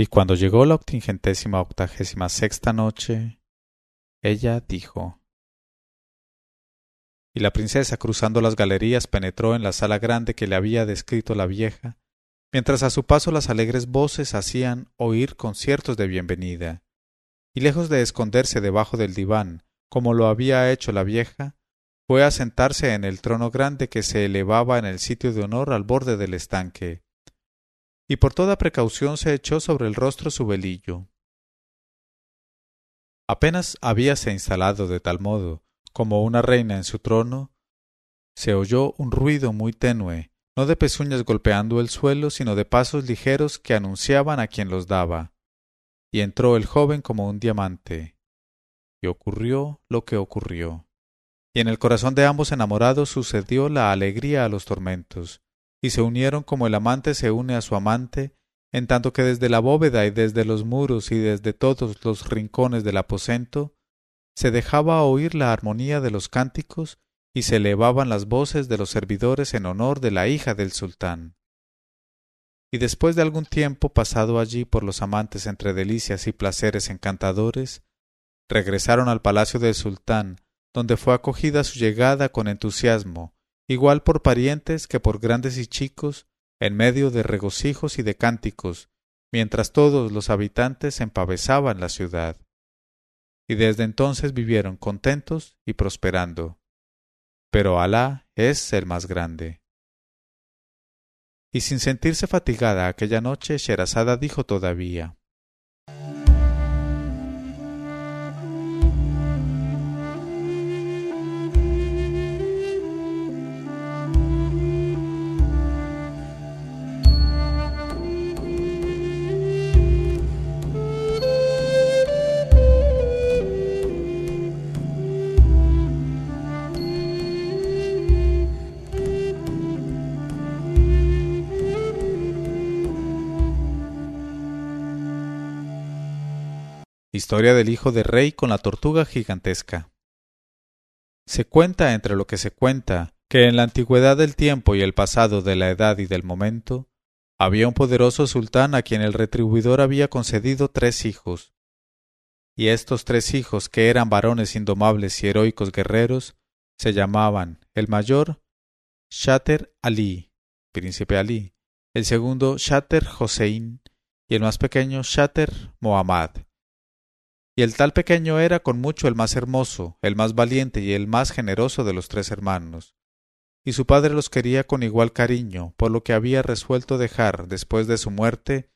Y cuando llegó la octingentésima octagésima sexta noche, ella dijo Y la princesa cruzando las galerías penetró en la sala grande que le había descrito la vieja, mientras a su paso las alegres voces hacían oír conciertos de bienvenida. Y lejos de esconderse debajo del diván, como lo había hecho la vieja, fue a sentarse en el trono grande que se elevaba en el sitio de honor al borde del estanque, y por toda precaución se echó sobre el rostro su velillo. Apenas habíase instalado de tal modo como una reina en su trono, se oyó un ruido muy tenue, no de pezuñas golpeando el suelo, sino de pasos ligeros que anunciaban a quien los daba. Y entró el joven como un diamante. Y ocurrió lo que ocurrió. Y en el corazón de ambos enamorados sucedió la alegría a los tormentos, y se unieron como el amante se une a su amante, en tanto que desde la bóveda y desde los muros y desde todos los rincones del aposento se dejaba oír la armonía de los cánticos y se elevaban las voces de los servidores en honor de la hija del sultán. Y después de algún tiempo pasado allí por los amantes entre delicias y placeres encantadores, regresaron al palacio del sultán, donde fue acogida su llegada con entusiasmo, igual por parientes que por grandes y chicos, en medio de regocijos y de cánticos, mientras todos los habitantes empavesaban la ciudad. Y desde entonces vivieron contentos y prosperando. Pero Alá es el más grande. Y sin sentirse fatigada aquella noche, Sherazada dijo todavía Historia del hijo de rey con la tortuga gigantesca. Se cuenta entre lo que se cuenta que en la antigüedad del tiempo y el pasado de la edad y del momento había un poderoso sultán a quien el retribuidor había concedido tres hijos. Y estos tres hijos, que eran varones indomables y heroicos guerreros, se llamaban el mayor Shater Ali, príncipe Ali, el segundo Shater Hossein y el más pequeño Shater Mohammad y el tal pequeño era con mucho el más hermoso, el más valiente y el más generoso de los tres hermanos. Y su padre los quería con igual cariño, por lo que había resuelto dejar, después de su muerte,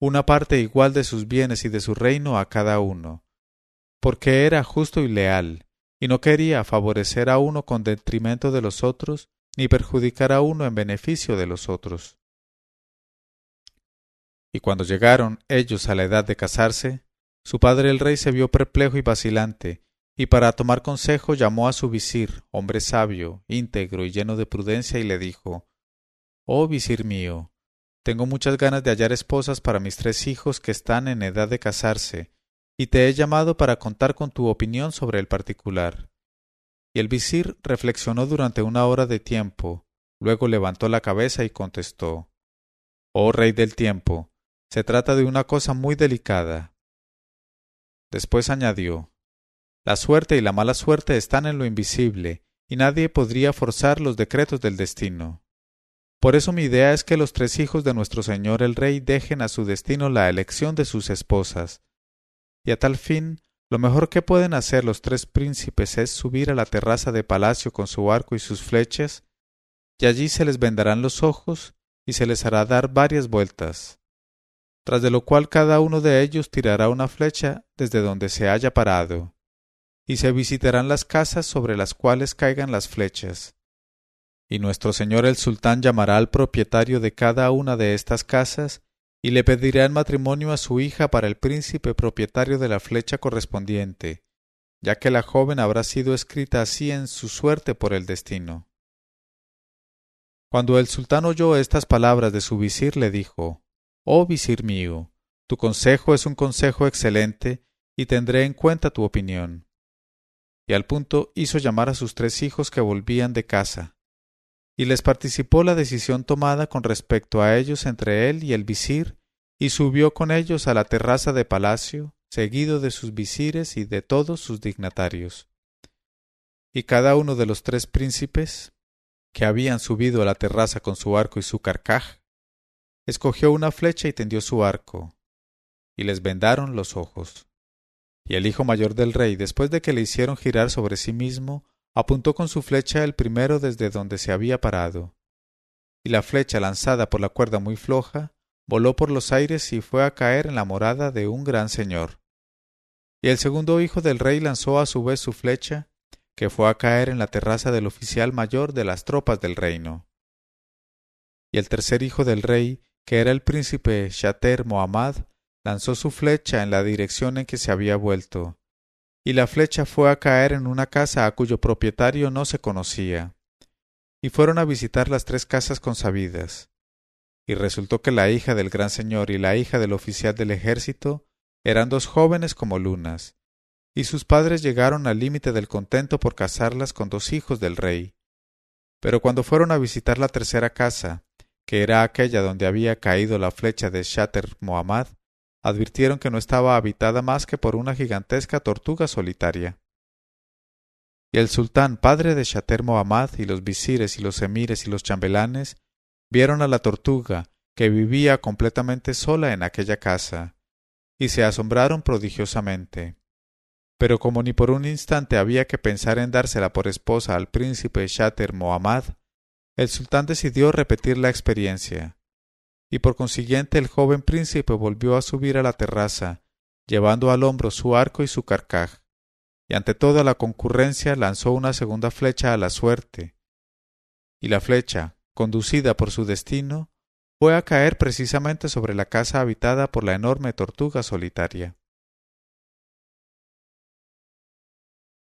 una parte igual de sus bienes y de su reino a cada uno, porque era justo y leal, y no quería favorecer a uno con detrimento de los otros, ni perjudicar a uno en beneficio de los otros. Y cuando llegaron ellos a la edad de casarse, su padre el rey se vio perplejo y vacilante, y para tomar consejo llamó a su visir, hombre sabio, íntegro y lleno de prudencia, y le dijo Oh visir mío, tengo muchas ganas de hallar esposas para mis tres hijos que están en edad de casarse, y te he llamado para contar con tu opinión sobre el particular. Y el visir reflexionó durante una hora de tiempo, luego levantó la cabeza y contestó Oh rey del tiempo, se trata de una cosa muy delicada, Después añadió La suerte y la mala suerte están en lo invisible, y nadie podría forzar los decretos del destino. Por eso mi idea es que los tres hijos de nuestro señor el rey dejen a su destino la elección de sus esposas. Y a tal fin, lo mejor que pueden hacer los tres príncipes es subir a la terraza de palacio con su arco y sus flechas, y allí se les vendarán los ojos y se les hará dar varias vueltas tras de lo cual cada uno de ellos tirará una flecha desde donde se haya parado, y se visitarán las casas sobre las cuales caigan las flechas. Y nuestro señor el sultán llamará al propietario de cada una de estas casas y le pedirá en matrimonio a su hija para el príncipe propietario de la flecha correspondiente, ya que la joven habrá sido escrita así en su suerte por el destino. Cuando el sultán oyó estas palabras de su visir, le dijo Oh visir mío, tu consejo es un consejo excelente, y tendré en cuenta tu opinión. Y al punto hizo llamar a sus tres hijos que volvían de casa, y les participó la decisión tomada con respecto a ellos entre él y el visir, y subió con ellos a la terraza de palacio, seguido de sus visires y de todos sus dignatarios. Y cada uno de los tres príncipes, que habían subido a la terraza con su arco y su carcaj, escogió una flecha y tendió su arco, y les vendaron los ojos. Y el hijo mayor del rey, después de que le hicieron girar sobre sí mismo, apuntó con su flecha el primero desde donde se había parado. Y la flecha lanzada por la cuerda muy floja, voló por los aires y fue a caer en la morada de un gran señor. Y el segundo hijo del rey lanzó a su vez su flecha, que fue a caer en la terraza del oficial mayor de las tropas del reino. Y el tercer hijo del rey, que era el príncipe Shater Mohammad, lanzó su flecha en la dirección en que se había vuelto, y la flecha fue a caer en una casa a cuyo propietario no se conocía. Y fueron a visitar las tres casas consabidas. Y resultó que la hija del gran señor y la hija del oficial del ejército eran dos jóvenes como lunas, y sus padres llegaron al límite del contento por casarlas con dos hijos del rey. Pero cuando fueron a visitar la tercera casa, que era aquella donde había caído la flecha de Shater Mohammad, advirtieron que no estaba habitada más que por una gigantesca tortuga solitaria. Y el sultán, padre de Shater Mohammad, y los visires y los emires y los chambelanes, vieron a la tortuga, que vivía completamente sola en aquella casa, y se asombraron prodigiosamente. Pero como ni por un instante había que pensar en dársela por esposa al príncipe Shater Mohammad, el sultán decidió repetir la experiencia y por consiguiente el joven príncipe volvió a subir a la terraza, llevando al hombro su arco y su carcaj, y ante toda la concurrencia lanzó una segunda flecha a la suerte, y la flecha, conducida por su destino, fue a caer precisamente sobre la casa habitada por la enorme tortuga solitaria.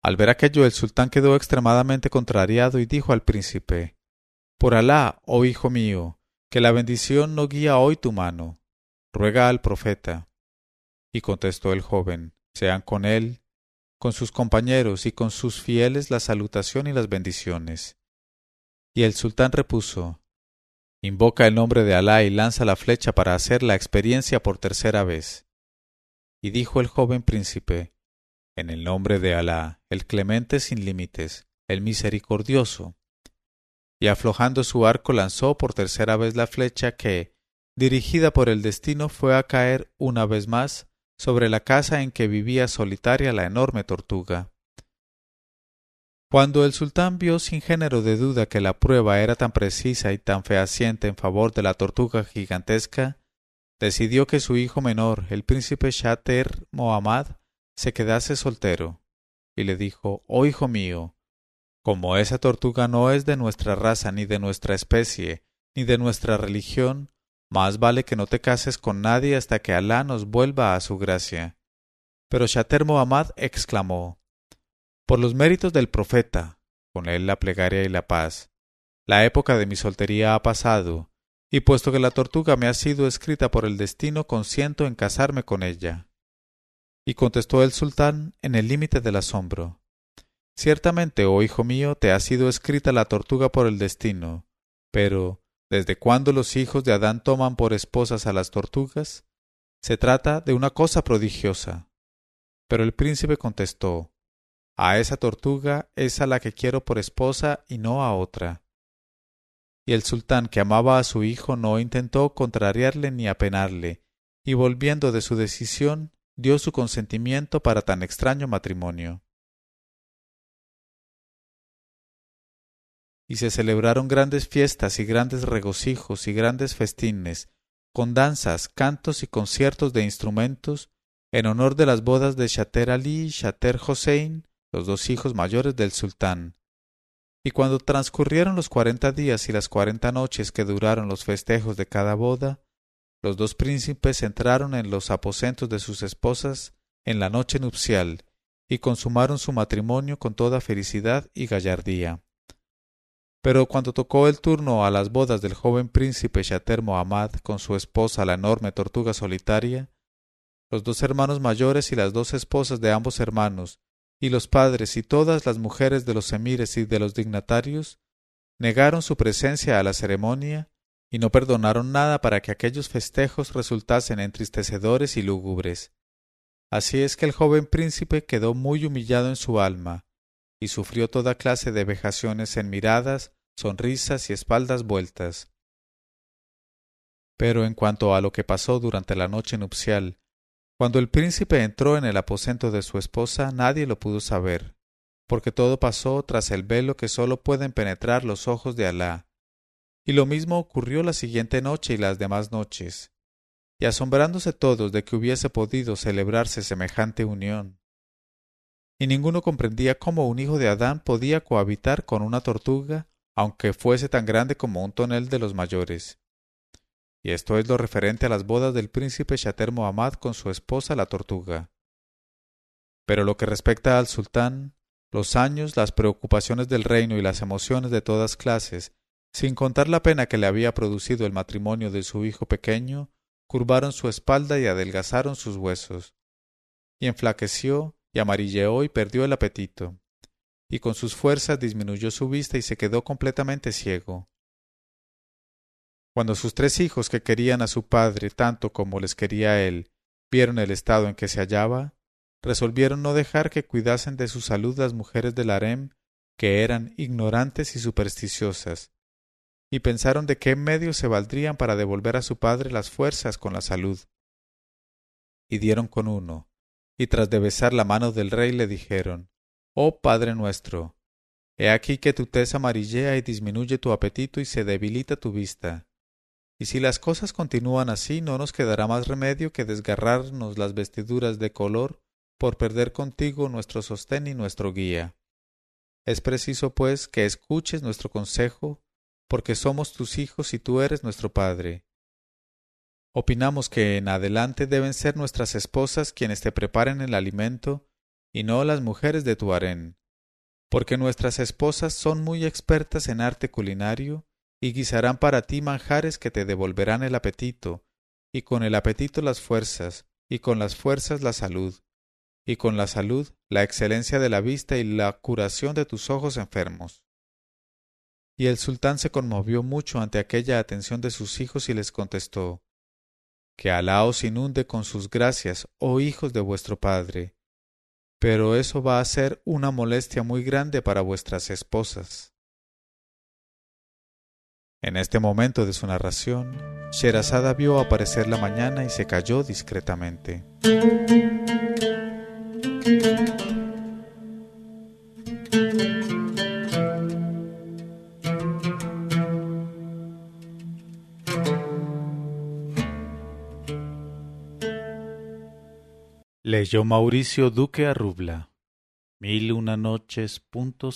Al ver aquello el sultán quedó extremadamente contrariado y dijo al príncipe Por Alá, oh hijo mío, que la bendición no guía hoy tu mano. Ruega al profeta. Y contestó el joven, sean con él, con sus compañeros y con sus fieles la salutación y las bendiciones. Y el sultán repuso, Invoca el nombre de Alá y lanza la flecha para hacer la experiencia por tercera vez. Y dijo el joven príncipe, En el nombre de Alá, el clemente sin límites, el misericordioso y aflojando su arco lanzó por tercera vez la flecha que, dirigida por el destino, fue a caer una vez más sobre la casa en que vivía solitaria la enorme tortuga. Cuando el sultán vio sin género de duda que la prueba era tan precisa y tan fehaciente en favor de la tortuga gigantesca, decidió que su hijo menor, el príncipe Shater Mohammad, se quedase soltero, y le dijo Oh hijo mío, como esa tortuga no es de nuestra raza, ni de nuestra especie, ni de nuestra religión, más vale que no te cases con nadie hasta que Alá nos vuelva a su gracia. Pero Shater Mohammad exclamó Por los méritos del profeta, con él la plegaria y la paz, la época de mi soltería ha pasado, y puesto que la tortuga me ha sido escrita por el destino, consiento en casarme con ella. Y contestó el sultán en el límite del asombro Ciertamente, oh hijo mío, te ha sido escrita la tortuga por el destino. Pero, ¿desde cuándo los hijos de Adán toman por esposas a las tortugas? Se trata de una cosa prodigiosa. Pero el príncipe contestó A esa tortuga es a la que quiero por esposa y no a otra. Y el sultán, que amaba a su hijo, no intentó contrariarle ni apenarle, y volviendo de su decisión, dio su consentimiento para tan extraño matrimonio. Y se celebraron grandes fiestas y grandes regocijos y grandes festines, con danzas, cantos y conciertos de instrumentos, en honor de las bodas de Shater Ali y Shater Hossein, los dos hijos mayores del sultán. Y cuando transcurrieron los cuarenta días y las cuarenta noches que duraron los festejos de cada boda, los dos príncipes entraron en los aposentos de sus esposas en la noche nupcial, y consumaron su matrimonio con toda felicidad y gallardía. Pero cuando tocó el turno a las bodas del joven príncipe Shater Mohammad con su esposa la enorme tortuga solitaria, los dos hermanos mayores y las dos esposas de ambos hermanos, y los padres y todas las mujeres de los emires y de los dignatarios, negaron su presencia a la ceremonia y no perdonaron nada para que aquellos festejos resultasen entristecedores y lúgubres. Así es que el joven príncipe quedó muy humillado en su alma, y sufrió toda clase de vejaciones en miradas, sonrisas y espaldas vueltas. Pero en cuanto a lo que pasó durante la noche nupcial, cuando el príncipe entró en el aposento de su esposa, nadie lo pudo saber, porque todo pasó tras el velo que sólo pueden penetrar los ojos de Alá. Y lo mismo ocurrió la siguiente noche y las demás noches y asombrándose todos de que hubiese podido celebrarse semejante unión. Y ninguno comprendía cómo un hijo de Adán podía cohabitar con una tortuga, aunque fuese tan grande como un tonel de los mayores. Y esto es lo referente a las bodas del príncipe Shater Mohammad con su esposa la tortuga. Pero lo que respecta al sultán, los años, las preocupaciones del reino y las emociones de todas clases, sin contar la pena que le había producido el matrimonio de su hijo pequeño, curvaron su espalda y adelgazaron sus huesos, y enflaqueció y amarilleó y perdió el apetito, y con sus fuerzas disminuyó su vista y se quedó completamente ciego. Cuando sus tres hijos que querían a su padre tanto como les quería él, vieron el estado en que se hallaba, resolvieron no dejar que cuidasen de su salud las mujeres del harem, que eran ignorantes y supersticiosas, y pensaron de qué medios se valdrían para devolver a su padre las fuerzas con la salud. Y dieron con uno, y tras de besar la mano del rey le dijeron Oh Padre nuestro, he aquí que tu tez amarillea y disminuye tu apetito y se debilita tu vista. Y si las cosas continúan así, no nos quedará más remedio que desgarrarnos las vestiduras de color por perder contigo nuestro sostén y nuestro guía. Es preciso, pues, que escuches nuestro consejo porque somos tus hijos y tú eres nuestro Padre. Opinamos que en adelante deben ser nuestras esposas quienes te preparen el alimento y no las mujeres de tu harén, porque nuestras esposas son muy expertas en arte culinario y guisarán para ti manjares que te devolverán el apetito, y con el apetito las fuerzas, y con las fuerzas la salud, y con la salud la excelencia de la vista y la curación de tus ojos enfermos. Y el sultán se conmovió mucho ante aquella atención de sus hijos y les contestó Que Alá os inunde con sus gracias, oh hijos de vuestro padre. Pero eso va a ser una molestia muy grande para vuestras esposas. En este momento de su narración, Sherazada vio aparecer la mañana y se calló discretamente. Leyó Mauricio Duque Arrubla. Mil una noches punto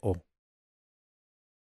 co.